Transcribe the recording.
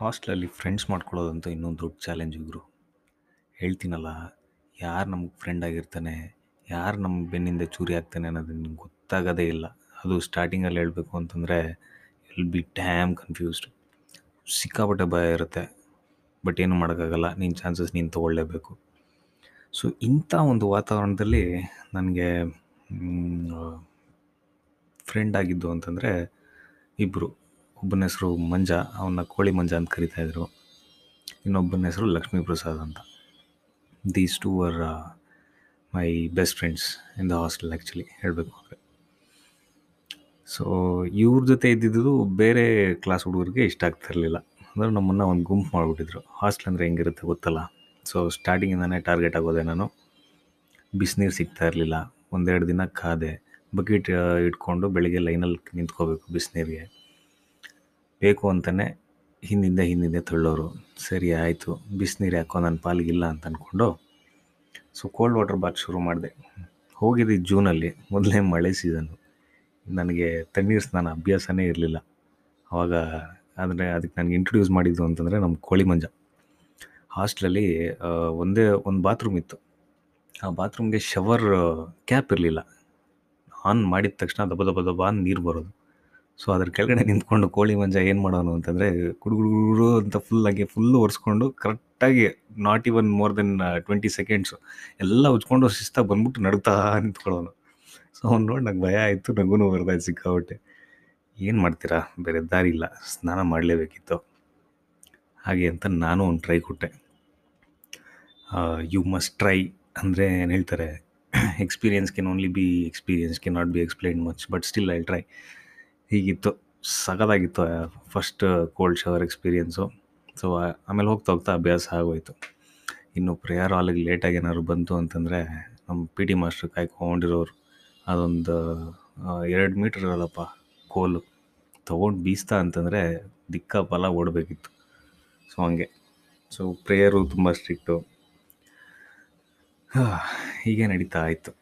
ಹಾಸ್ಟ್ಲಲ್ಲಿ friends ಮಾಡ್ಕೊಳ್ಳೋದಂತೂ ಇನ್ನೊಂದು ದೊಡ್ಡ challenge ಗುರು ಹೇಳ್ತೀನಲ್ಲ, ಯಾರು ನಮ್ಗೆ ಫ್ರೆಂಡ್ ಆಗಿರ್ತಾನೆ, ಯಾರು ನಮ್ಮ ಬೆನ್ನಿಂದ ಚೂರಿ ಆಗ್ತಾನೆ ಅನ್ನೋದು ನಿಮ್ಗೆ ಗೊತ್ತಾಗೋದೇ ಇಲ್ಲ. ಅದು ಸ್ಟಾರ್ಟಿಂಗಲ್ಲಿ ಹೇಳಬೇಕು ಅಂತಂದರೆ ವಿಲ್ ಬಿ ಡ್ಯಾಮ್ ಕನ್ಫ್ಯೂಸ್ಡ್ ಸಿಕ್ಕಾಪಟ್ಟೆ ಭಯ ಇರುತ್ತೆ. ಬಟ್ ಏನು ಮಾಡೋಕ್ಕಾಗಲ್ಲ ನಿನ್ನ ಚಾನ್ಸಸ್ ನೀನು ತೊಗೊಳ್ಳೇಬೇಕು. ಸೊ ಇಂಥ ಒಂದು ವಾತಾವರಣದಲ್ಲಿ ನನಗೆ ಫ್ರೆಂಡ್ ಆಗಿದ್ದು ಅಂತಂದರೆ ಇಬ್ಬರು ಒಬ್ಬನ ಹೆಸರು ಮಂಜ ಅವನ್ನ ಕೋಳಿ ಮಂಜ ಅಂತ ಕರಿತಾಯಿದ್ರು ಇನ್ನೊಬ್ಬನ ಹೆಸರು ಲಕ್ಷ್ಮೀ ಪ್ರಸಾದ್ ಅಂತ. These two are my best friends in the hostel actually ಹೇಳಬೇಕು ಅಂದರೆ ಸೊ ಇವ್ರ ಜೊತೆ ಇದ್ದಿದ್ದು ಬೇರೆ ಕ್ಲಾಸ್ ಹುಡುಗರಿಗೆ ಇಷ್ಟ ಆಗ್ತಿರಲಿಲ್ಲ ಅಂದರೆ ನಮ್ಮನ್ನು ಒಂದು ಗುಂಪು ಮಾಡಿಬಿಟ್ಟಿದ್ರು. ಹಾಸ್ಟೆಲ್ ಅಂದರೆ ಹೆಂಗಿರುತ್ತೆ ಗೊತ್ತಲ್ಲ? ಸೊ ಸ್ಟಾರ್ಟಿಂಗಿಂದನೇ ಟಾರ್ಗೆಟ್ ಆಗೋದೆ ನಾನು. ಬಿಸಿನೀರು ಸಿಗ್ತಾ ಇರಲಿಲ್ಲ. ಒಂದೆರಡು ದಿನ ಕಾದೆ. ಬಕೆಟ್ ಇಟ್ಕೊಂಡು ಬೆಳಿಗ್ಗೆ ಲೈನಲ್ಲಿ ನಿಂತ್ಕೋಬೇಕು ಬಿಸಿನೀರಿಗೆ. ಬೇಕು ಅಂತಲೇ ಹಿಂದಿಂದ ಹಿಂದಿಂದ ತಳ್ಳೋರು, ಸರಿ ಆಯಿತು, ಬಿಸಿನೀರು ಯಾಕೋ ನನ್ನ ಪಾಲಿಗಿಲ್ಲ ಅಂತ ಅಂದ್ಕೊಂಡು ಸೊ ಕೋಲ್ಡ್ ವಾಟರ್ ಬಾತ್ ಶುರು ಮಾಡಿದೆ. ಹೋಗಿದ್ದು ಜೂನಲ್ಲಿ, ಮೊದಲೇ ಮಳೆ ಸೀಸನ್ನು ನನಗೆ ತಣ್ಣೀರು ಸ್ನಾನ ಅಭ್ಯಾಸನೇ ಇರಲಿಲ್ಲ. ಆವಾಗ ಆದರೆ ಅದಕ್ಕೆ ನನಗೆ ಇಂಟ್ರೊಡ್ಯೂಸ್ ಮಾಡಿದ್ದು ಅಂತಂದರೆ ನಮ್ಮ ಕೋಳಿ ಮಂಜ. ಹಾಸ್ಟ್ಲಲ್ಲಿ ಒಂದೇ ಒಂದು ಬಾತ್ರೂಮ್ ಇತ್ತು. ಆ ಬಾತ್ರೂಮ್ಗೆ ಶವರ್ ಕ್ಯಾಪ್ ಇರಲಿಲ್ಲ. ಆನ್ ಮಾಡಿದ ತಕ್ಷಣ ದಬ ದಬ ದಬ ನೀರು ಬರೋದು. ಸೊ ಅದ್ರ ಕೆಳಗಡೆ ನಿಂತ್ಕೊಂಡು ಕೋಳಿ ಮಂಜ ಏನು ಮಾಡೋನು ಅಂತಂದರೆ ಕುಡುಗುಡು ಅಂತ ಫುಲ್ ಆಗಿ ಫುಲ್ಲು ಒರೆಸ್ಕೊಂಡು ಕರೆಕ್ಟಾಗಿ not even more than twenty seconds ಎಲ್ಲ ಉಜ್ಕೊಂಡು ಶಿಸ್ತಾಗಿ ಬಂದ್ಬಿಟ್ಟು ನಡ್ತಾ ನಿಂತ್ಕೊಳ್ಳೋನು. ಸೊ ಅವ್ನು ನೋಡಿ ನಂಗೆ ಭಯ ಆಯಿತು, ನಗುನು ಬರ್ದಾಯ್ತು ಸಿಕ್ಕಾಬಿಟ್ಟೆ ಏನು ಮಾಡ್ತೀರಾ? ಬೇರೆ ದಾರಿ ಇಲ್ಲ. ಸ್ನಾನ ಮಾಡಲೇಬೇಕಿತ್ತು. ಹಾಗೆ ಅಂತ ನಾನು ಒಂದು ಟ್ರೈ ಕೊಟ್ಟೆ. ಯು ಮಸ್ಟ್ ಟ್ರೈ ಅಂದರೆ ಏನು ಹೇಳ್ತಾರೆ experience can only be experience can not be explain much but still I try ಹೀಗಿತ್ತು. ಸಖತ್ತಾಗಿತ್ತು first cold shower experience so ಆಮೇಲೆ ಹೋಗ್ತಾ ಹೋಗ್ತಾ ಅಭ್ಯಾಸ ಆಗೋಯ್ತು. ಇನ್ನು ಪ್ರೇಯರ್ ಹಾಲಿಗೆ ಲೇಟಾಗಿ ಏನಾದ್ರು ಬಂತು ಅಂತಂದರೆ ನಮ್ಮ ಪಿ ಟಿ ಮಾಸ್ಟ್ರು ಕಾಯ್ಕೊಂಡಿರೋರು, ಅದೊಂದು ಎರಡು ಮೀಟ್ರ್ ಇರೋದಪ್ಪ ಕೋಲು. ತೊಗೊಂಡು ಬೀಸ್ತಾ ಅಂತಂದರೆ ದಿಕ್ಕಾಪಲ ಓಡಬೇಕಿತ್ತು. ಸೊ ಹಂಗೆ. ಸೊ ಪ್ರೇಯರು ತುಂಬ ಸ್ಟ್ರಿಕ್ಟು ಹೀಗೆ ನಡೀತಾ ಇತ್ತು